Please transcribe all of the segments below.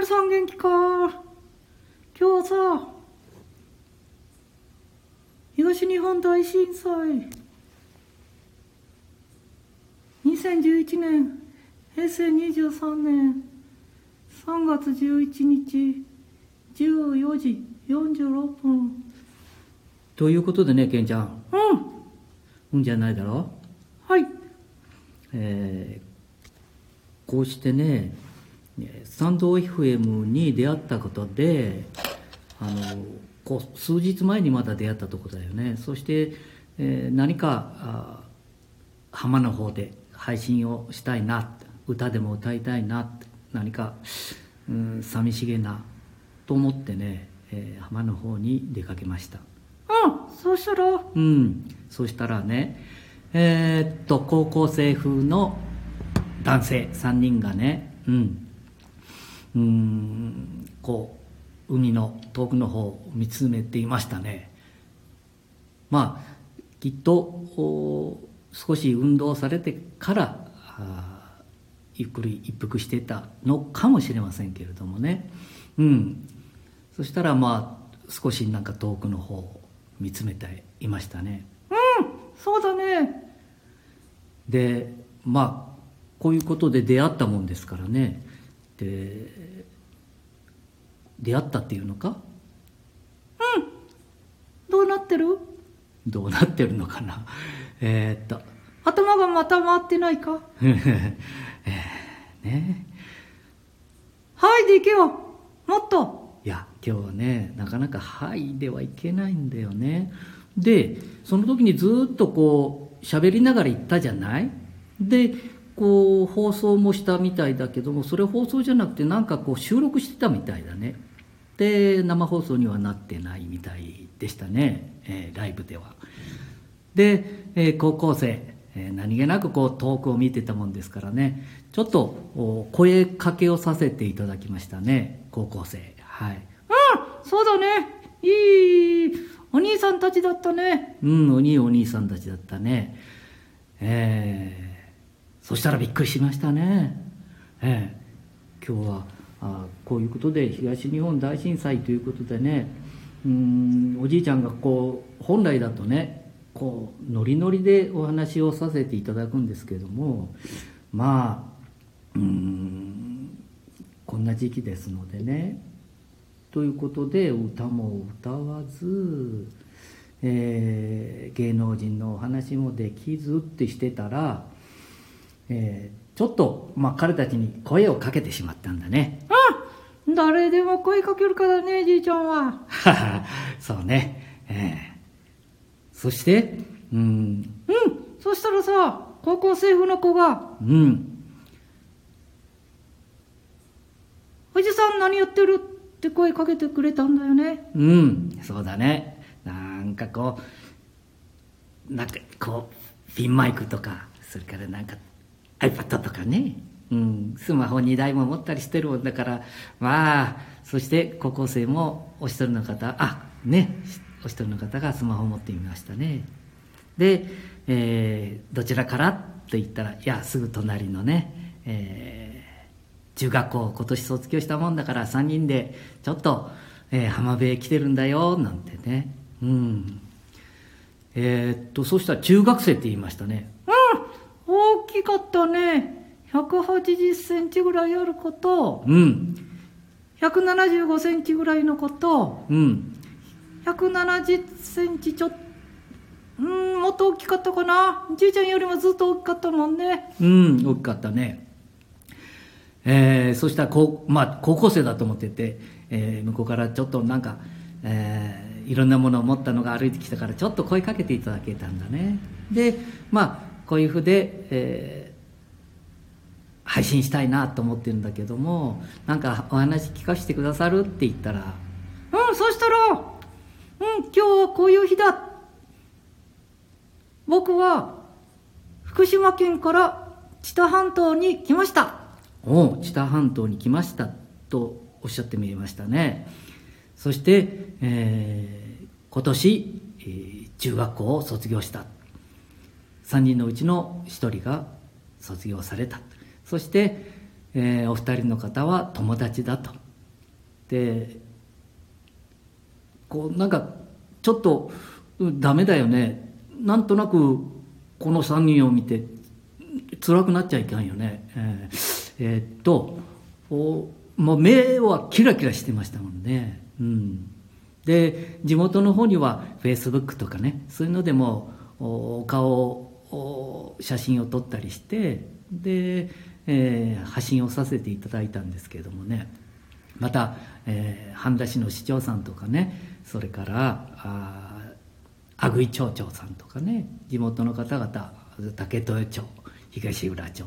皆さん元気か今日さ、東日本大震災、2011年、平成23年、3月11日、14時46分。ということでね、ケンちゃん。うん、うんじゃないだろ？はい。えーこうしてね、えースタンド FM に出会ったことで、あの、こう、数日前にまだ出会ったところだよね。そして、えー何か、浜の方で配信をしたいな、歌でも歌いたいな、何か、うん、寂しげな、と思ってね、えー浜の方に出かけました。うん、そうしたら、うん、そしたらね、えーっと、高校生風の男性3人がね、うん、うん、こう、海の遠くの方を見つめていましたね。まあ、きっと、少し運動されてから、ゆっくり一服してたのかもしれませんけれどもね。うん。そしたらまあ、少しなんか遠くの方を見つめていましたねうん。そうだね。でまあこういうことで出会ったもんですからねで出会ったっていうのか？どうなってる？どうなってるのかな？えーっと。頭がまた回ってないか？ね。はい、で行けよ。もっと。いや今日はねなかなか「はい」ではいけないんだよね。でその時にずっとこう喋りながら言ったじゃない？でこう放送もしたみたいだけどもそれ放送じゃなくてなんかこう収録してたみたいだね。で生放送にはなってないみたいでしたね、えーライブでは。で、えー高校生、えー何気なくこう遠くを見てたもんですからね。ちょっと声かけをさせていただきましたね。高校生。はい。うん、そうだね。いい、お兄さんたちだったね。うんお兄お兄さんたちだったね。えーそしたらびっくりしましたね。ええ。今日はあこういうことで東日本大震災ということでねうんおじいちゃんがこう本来だとねこうノリノリでお話をさせていただくんですけどもまあうんこんな時期ですのでねということで歌も歌わず、えー芸能人のお話もできずってしてたら、えーちょっと、まあ、彼たちに声をかけてしまったんだね。うん、誰でも声かけるからね、じいちゃんは。そうね。えーそして、うん、うん、そしたらさ、高校生風の子が、うん、おじさん何やってる？って声かけてくれたんだよね。うん、そうだね。なんかこう、なんかこう、ピンマイクとか、それからなんか iPad とかね、うん、スマホ2台も持ったりしてるもんだから、まあ、そして高校生もお一人の方、あ、ね、お一人の方がスマホを持ってみましたね。で、えーどちらからと言ったら、いや、すぐ隣のね、えー中学校今年卒業したもんだから3人でちょっと、えー浜辺へ来てるんだよなんてね。うん。えーっとそうしたら中学生って言いましたね、きかったね。180センチぐらいある子と、うん175センチぐらいの子と、うん170センチちょっと、うん、もっと大きかったかな。じいちゃんよりもずっと大きかったもんね。うん大きかったねえーそしたらまあ、高校生だと思ってて、えー向こうからちょっとなんか、えーいろんなものを持ったのが歩いてきたからちょっと声かけていただけたんだねでまあこういうふうで、えー配信したいなと思ってるんだけどもなんかお話聞かせてくださるって言ったらうん、そしたら、うん、今日はこういう日だ。僕は、福島県から知多半島に来ました。「おう知多半島に来ました」とおっしゃってみえましたねそして、えー今年、えー中学校を卒業した3人のうちの1人が卒業されたそして、えーお二人の方は友達だと。でこうなんかちょっとうんダメだよね。なんとなくこの3人を見て辛くなっちゃいかんよね。えーえーっとおもう目はキラキラしてましたもんね。うん。で地元の方にはフェイスブックとかねそういうのでもお顔を写真を撮ったりしてで、えー発信をさせていただいたんですけれどもね。また、えー半田市の市長さんとかねそれからあ阿久井町長さんとかね地元の方々竹豊町東浦町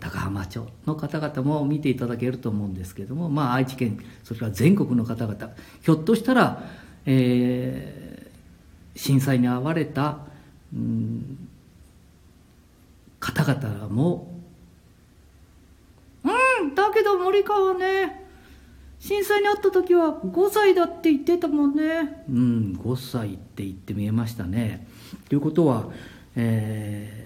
高浜町の方々も見ていただけると思うんですけどもまあ愛知県それから全国の方々ひょっとしたら、えー震災に遭われた、うん方々もうんだけど森川ね震災にあった時は5歳だって言ってたもんねうん、5歳って言って見えましたね。ということは、えー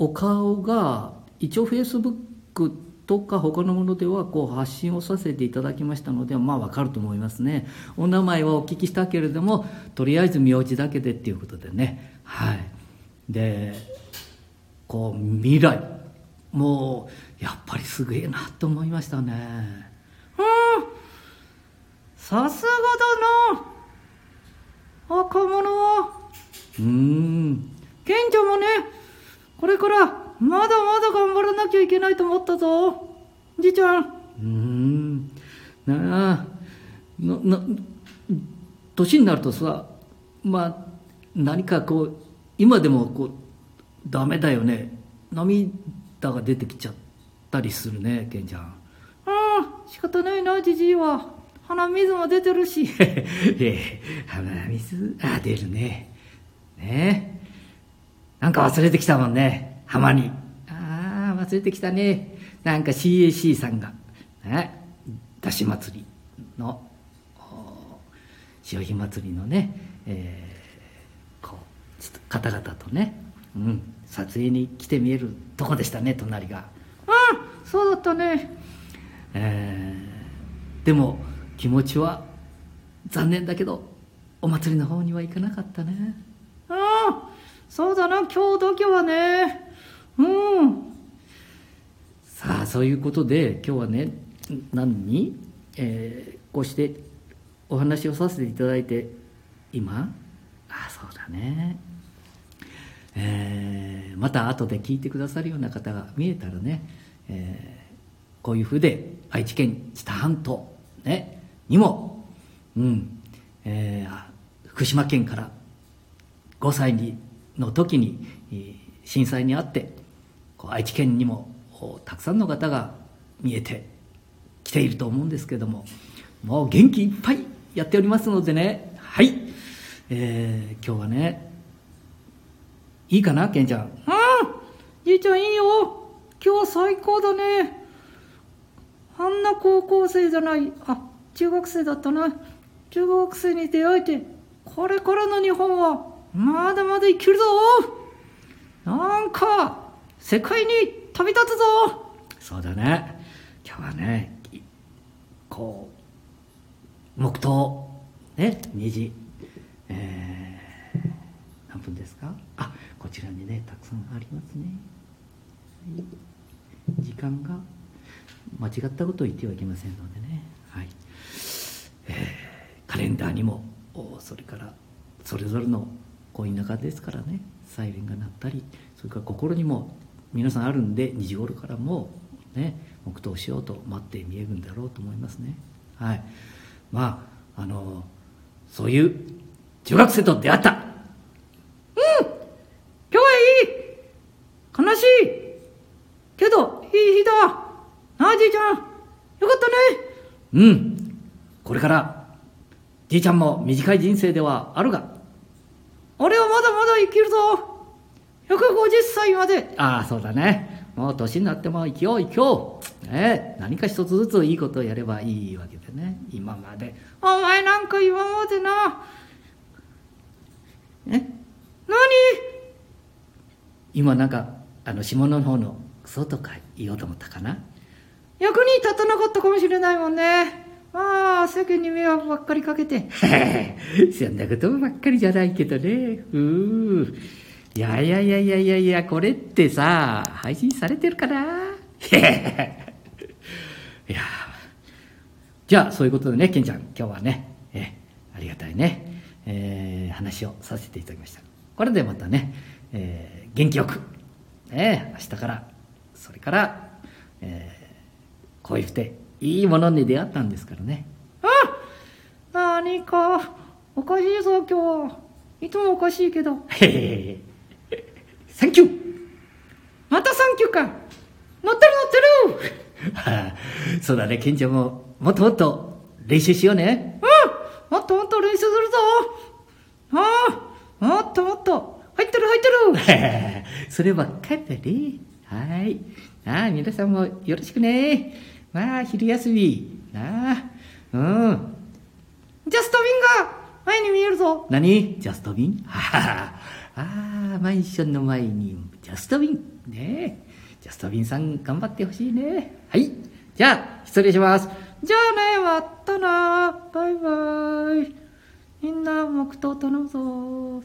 お顔が一応フェイスブックとか他のものではこう発信をさせていただきましたのでまあわかると思いますね。お名前はお聞きしたけれどもとりあえず名字だけでっていうことでね。はい。でこう未来もうやっぱりすげえなと思いましたね。うん。さすがだな若者はうん。賢者もねこれからまだまだ頑張らなきゃいけないと思ったぞ。じいちゃん。うん。なあなな年になるとさまあ何かこう今でもこうダメだよね。涙が出てきちゃったりするねケンちゃんうん仕方ないなじじいは。鼻水も出てるし。ええ鼻水あ出るね。ね。えなんか忘れてきたもんね浜に。ああ忘れてきたね。なんか CAC さんがねだし祭りのお潮干祭りのね、えーこうちょっと方々とね、うん、撮影に来て見えるとこでしたね隣が。うんそうだったね。えーでも気持ちは残念だけどお祭りの方には行かなかったね。うんそうだな今日だけはね。うん。さあそういうことで今日はね何？に、えーこうしてお話をさせていただいて今？ああそうだねえーまた後で聞いてくださるような方が見えたらね、えーこういうふうで愛知県知多半島、ね、にも、うんえー福島県から5歳にの時に震災にあってこう愛知県にもたくさんの方が見えてきていると思うんですけどももう元気いっぱいやっておりますのでねはい、えー今日はねいいかなケンちゃん。うん。じいちゃんいいよ。今日最高だね。あんな高校生じゃない。あ中学生だったな。中学生に出会えてこれからの日本はまだまだ生きるぞ。なんか世界に旅立つぞ。そうだね。今日はねいこう黙祷ね2時えー何分ですか？あこちらにねたくさんありますね、はい。時間が間違ったことを言ってはいけませんのでね。はい、えーカレンダーにもそれからそれぞれのこう田舎ですからね。サイレンが鳴ったりそれから心にも皆さんあるんで2時頃からもね黙祷しようと待って見えるんだろうと思いますね。はい。まああのそういう中学生と出会った今日はいい悲しい。けどいい日だなあじいちゃん。よかったね。うん。これからじいちゃんも短い人生ではあるが。俺はまだまだ生きるぞ。150歳まで。ああそうだね。もう年になっても生きよう生きよう、ね、何か一つずついいことをやればいいわけでね。今まで。お前なんか今までな。え？何？今なんかあの下の方のクソとか言おうと思ったかな？役に立たなかったかもしれないもんね。まあ、世間に迷惑ばっかりかけて。そんなことばっかりじゃないけどね。うー。いやいやいやいやいやいや、これってさ、配信されてるかな？いやじゃあ、そういうことでね、ケンちゃん、今日はね、えありがたいね、えー話をさせていただきました。これでまたね、えー元気よく、ね、明日から、それから、えーこういうて、いいものに出会ったんですからね。何か、おかしいぞ、今日は。いつもおかしいけど。へへへサンキューまたサンキューか。乗ってる乗ってるはあそうだね、ケンちゃんも、もっともっと練習しようね。うんもっともっと練習するぞああ入ってるそればっかりだね。はい。なあ、皆さんもよろしくね。まあ、昼休み。なあ。うん。ジャストビンが前に見えるぞ何？ジャストビン？は ああ、マンションの前にジャストビン。ねえ。ジャストビンさん頑張ってほしいね。はい。じゃあ、失礼します。じゃあね、またな。バイバイ。みんな、黙祷頼むぞ。